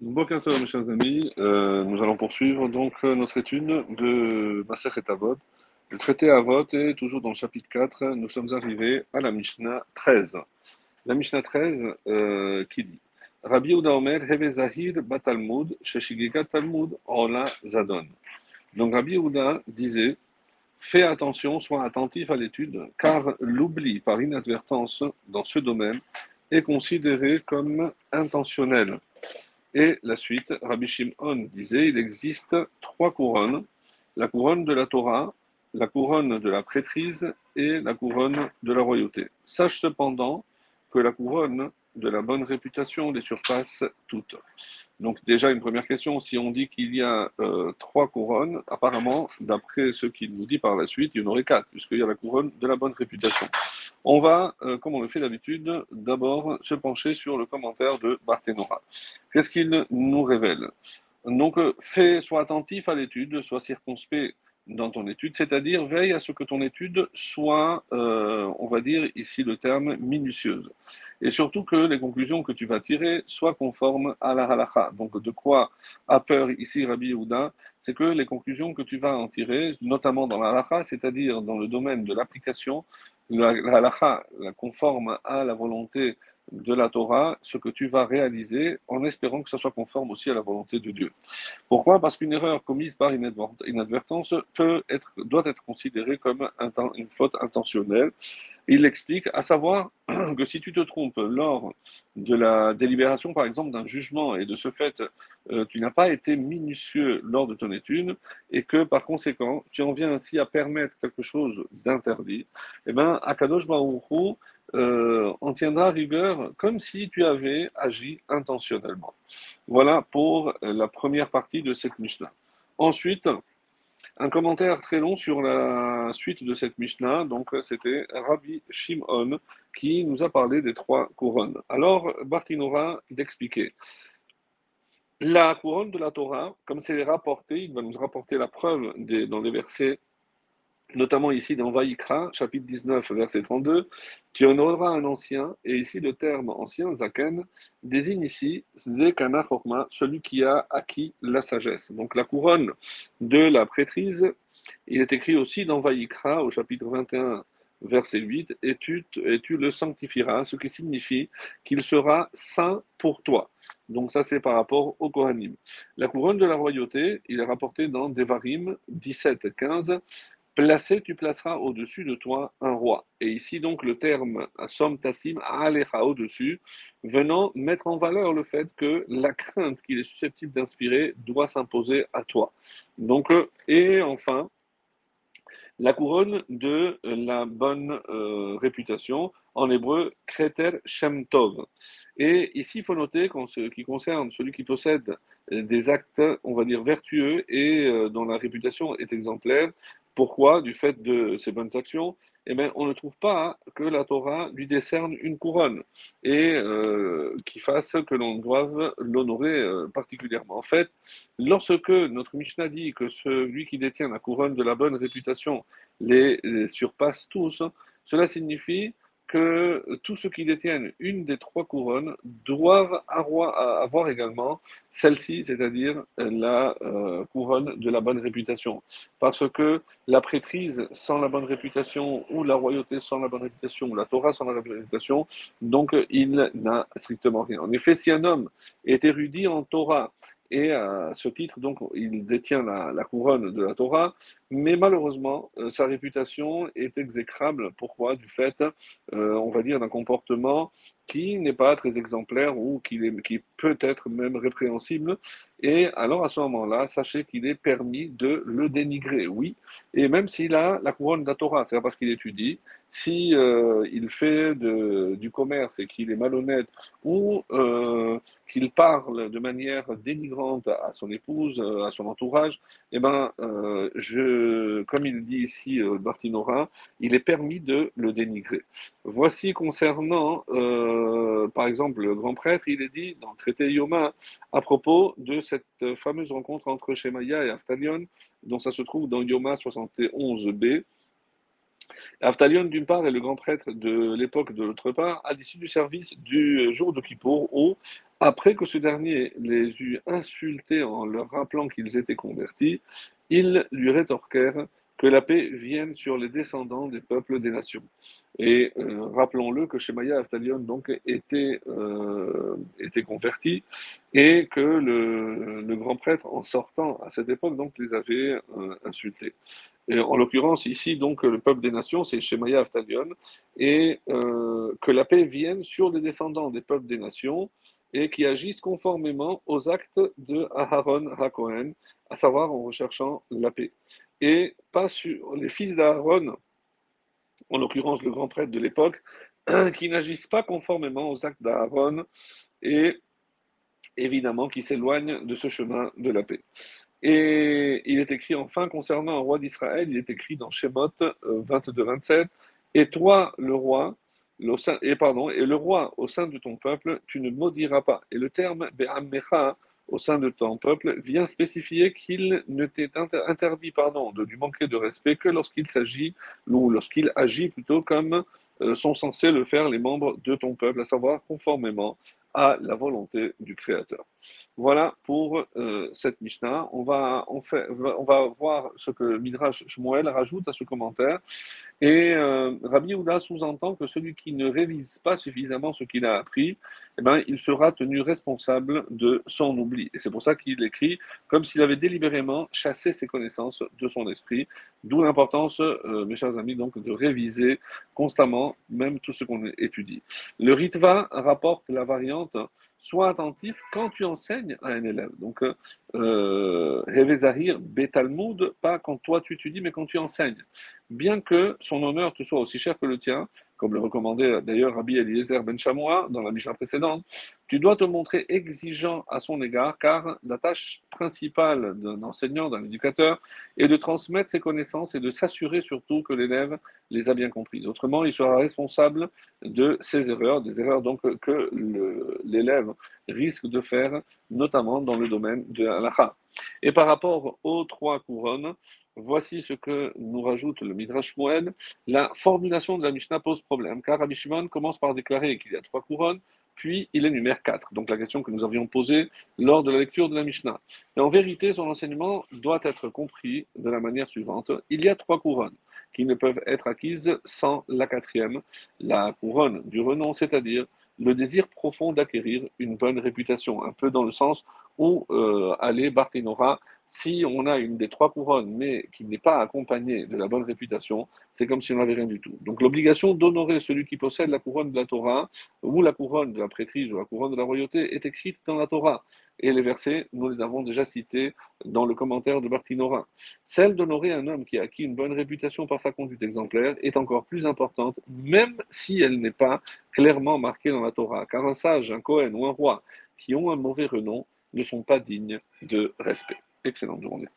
Bonjour mes chers amis, euh, nous allons poursuivre donc euh, notre étude de Masechet Avot, le traité Avot et toujours dans le chapitre 4, nous sommes arrivés à la Mishnah 13. La Mishnah 13 euh, qui dit Rabbi Uda Omer Heve Zahir Batalmud Sheshigiga Talmud Ola Zadon. Donc Rabbi Uda disait Fais attention, sois attentif à l'étude, car l'oubli par inadvertance dans ce domaine est considéré comme intentionnel. Et la suite, Rabbi Shimon disait, il existe trois couronnes, la couronne de la Torah, la couronne de la prêtrise et la couronne de la royauté. Sache cependant que la couronne de la bonne réputation les surpasse toutes. Donc déjà une première question, si on dit qu'il y a euh, trois couronnes, apparemment, d'après ce qu'il nous dit par la suite, il y en aurait quatre, puisqu'il y a la couronne de la bonne réputation. On va, euh, comme on le fait d'habitude, d'abord se pencher sur le commentaire de Barthénora. Qu'est-ce qu'il nous révèle? Donc, euh, fais, sois attentif à l'étude, sois circonspect dans ton étude, c'est-à-dire veille à ce que ton étude soit, euh, on va dire ici le terme, minutieuse. Et surtout que les conclusions que tu vas tirer soient conformes à la halakha. Donc de quoi a peur ici Rabbi Yehuda? C'est que les conclusions que tu vas en tirer, notamment dans la halakha, c'est-à-dire dans le domaine de l'application, la, la halakha conforme à la volonté de la Torah ce que tu vas réaliser en espérant que ça soit conforme aussi à la volonté de Dieu. Pourquoi? Parce qu'une erreur commise par inadvertance peut être, doit être considérée comme une faute intentionnelle. Il explique, à savoir que si tu te trompes lors de la délibération, par exemple, d'un jugement, et de ce fait, euh, tu n'as pas été minutieux lors de ton étude, et que par conséquent, tu en viens ainsi à permettre quelque chose d'interdit, eh bien, Akadosh Baruch euh, en tiendra rigueur comme si tu avais agi intentionnellement. Voilà pour la première partie de cette Mishnah. Ensuite, un commentaire très long sur la suite de cette Mishnah. Donc, c'était Rabbi Shimon qui nous a parlé des trois couronnes. Alors, Bartinora d'expliquer. La couronne de la Torah, comme c'est rapporté, il va nous rapporter la preuve dans les versets notamment ici dans Vaïkra, chapitre 19, verset 32, tu honoreras un ancien, et ici le terme ancien, Zaken, désigne ici Zekana Chorma, celui qui a acquis la sagesse. Donc la couronne de la prêtrise, il est écrit aussi dans Vaïkra, au chapitre 21, verset 8, et tu, et tu le sanctifieras, ce qui signifie qu'il sera saint pour toi. Donc ça, c'est par rapport au Kohanim. La couronne de la royauté, il est rapporté dans Devarim 17, 15, Placé, tu placeras au-dessus de toi un roi. Et ici donc le terme som tassim alecha au-dessus, venant mettre en valeur le fait que la crainte qu'il est susceptible d'inspirer doit s'imposer à toi. Donc, euh, et enfin, la couronne de la bonne euh, réputation, en hébreu, Kreter Shem Tov. Et ici, il faut noter qu'en ce qui concerne celui qui possède des actes, on va dire, vertueux et euh, dont la réputation est exemplaire, pourquoi Du fait de ses bonnes actions, eh bien, on ne trouve pas que la Torah lui décerne une couronne et euh, qui fasse que l'on doive l'honorer euh, particulièrement. En fait, lorsque notre Mishnah dit que celui qui détient la couronne de la bonne réputation les surpasse tous, cela signifie que tous ceux qui détiennent une des trois couronnes doivent avoir également celle-ci, c'est-à-dire la euh, couronne de la bonne réputation. Parce que la prêtrise sans la bonne réputation, ou la royauté sans la bonne réputation, ou la Torah sans la bonne réputation, donc il n'a strictement rien. En effet, si un homme est érudit en Torah, et à ce titre, donc, il détient la, couronne de la Torah, mais malheureusement, euh, sa réputation est exécrable. Pourquoi? Du fait, euh, on va dire, d'un comportement qui n'est pas très exemplaire ou qui, est, qui peut être même répréhensible. Et alors, à ce moment-là, sachez qu'il est permis de le dénigrer, oui. Et même s'il a la couronne de la Torah, c'est parce qu'il étudie, si euh, il fait du commerce et qu'il est malhonnête ou qu'il parle de manière dénigrante à son épouse, euh, à son entourage, eh ben, euh, je, comme il dit ici euh, Bartinora, il est permis de le dénigrer. Voici concernant, par exemple, le grand prêtre, il est dit dans le traité Yoma à propos de cette fameuse rencontre entre Shemaya et Aftalion, dont ça se trouve dans Yoma 71b. Aftalion d'une part et le grand prêtre de l'époque de l'autre part, à l'issue du service du jour de Kippour, où, après que ce dernier les eut insultés en leur rappelant qu'ils étaient convertis, ils lui rétorquèrent que la paix vienne sur les descendants des peuples des nations. Et euh, rappelons-le que Shemaya Aftalion donc était, euh, était converti et que le, grand prêtre en sortant à cette époque donc les avait euh, insultés. Et en l'occurrence ici donc le peuple des nations c'est Shemaya Aftalion et que la paix vienne sur les descendants des peuples des nations et qui agissent conformément aux actes de Aharon Hakohen, à savoir en recherchant la paix et pas sur les fils d'Aaron, en l'occurrence le grand prêtre de l'époque, qui n'agissent pas conformément aux actes d'Aaron et évidemment qui s'éloignent de ce chemin de la paix. Et il est écrit enfin concernant un roi d'Israël, il est écrit dans Shemot 22-27, euh, et toi, le roi, et pardon, et le roi au sein de ton peuple, tu ne maudiras pas. Et le terme Be'ammecha au sein de ton peuple vient spécifier qu'il ne t'est interdit pardon, de lui manquer de respect que lorsqu'il s'agit, ou lorsqu'il agit plutôt comme euh, sont censés le faire les membres de ton peuple, à savoir conformément à la volonté du Créateur. Voilà pour euh, cette Mishnah. On va, on, fait, on va voir ce que Midrash Shmuel rajoute à ce commentaire. Et euh, Rabbi Houda sous-entend que celui qui ne révise pas suffisamment ce qu'il a appris, eh ben, il sera tenu responsable de son oubli. Et c'est pour ça qu'il écrit comme s'il avait délibérément chassé ses connaissances de son esprit. D'où l'importance, euh, mes chers amis, donc, de réviser constamment, même tout ce qu'on étudie. Le Ritva rapporte la variante sois attentif quand tu enseignes à un élève. Donc, euh, Revezahir Betalmud, pas quand toi tu étudies, mais quand tu enseignes. Bien que son honneur te soit aussi cher que le tien, comme le recommandait d'ailleurs Rabbi Eliezer Ben Shamoua dans la mission précédente, tu dois te montrer exigeant à son égard, car la tâche principale d'un enseignant, d'un éducateur, est de transmettre ses connaissances et de s'assurer surtout que l'élève les a bien comprises. Autrement, il sera responsable de ses erreurs, des erreurs que l'élève risque de faire, notamment dans le domaine de l'alakha. Et par rapport aux trois couronnes, Voici ce que nous rajoute le Midrash Moed. La formulation de la Mishnah pose problème, car Rabbi Shimon commence par déclarer qu'il y a trois couronnes, puis il énumère quatre. Donc la question que nous avions posée lors de la lecture de la Mishnah. Et en vérité, son enseignement doit être compris de la manière suivante. Il y a trois couronnes qui ne peuvent être acquises sans la quatrième, la couronne du renom, c'est-à-dire le désir profond d'acquérir une bonne réputation, un peu dans le sens où euh, aller Barthénora, si on a une des trois couronnes, mais qui n'est pas accompagnée de la bonne réputation, c'est comme si on n'avait rien du tout. Donc l'obligation d'honorer celui qui possède la couronne de la Torah, ou la couronne de la prêtrise, ou la couronne de la royauté, est écrite dans la Torah. Et les versets, nous les avons déjà cités dans le commentaire de Barthénora. Celle d'honorer un homme qui a acquis une bonne réputation par sa conduite exemplaire est encore plus importante, même si elle n'est pas clairement marquée dans la Torah. Car un sage, un Cohen ou un roi qui ont un mauvais renom ne sont pas dignes de respect. Excellente journée.